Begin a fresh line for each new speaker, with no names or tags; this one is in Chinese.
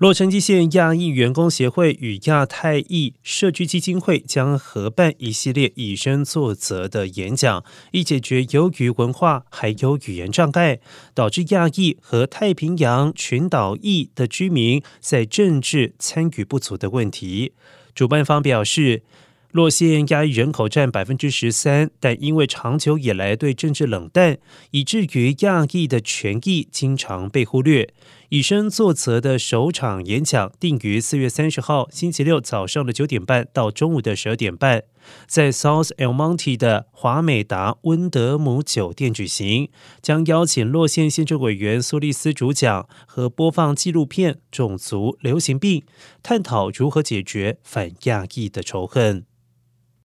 洛杉矶县亚裔员工协会与亚太裔社区基金会将合办一系列以身作则的演讲，以解决由于文化还有语言障碍，导致亚裔和太平洋群岛裔的居民在政治参与不足的问题。主办方表示。洛县亚裔人口占百分之十三，但因为长久以来对政治冷淡，以至于亚裔的权益经常被忽略。以身作则的首场演讲定于四月三十号星期六早上的九点半到中午的十二点半，在 South El Monte 的华美达温德姆酒店举行，将邀请洛县县政委员苏利斯主讲和播放纪录片《种族流行病》，探讨如何解决反亚裔的仇恨。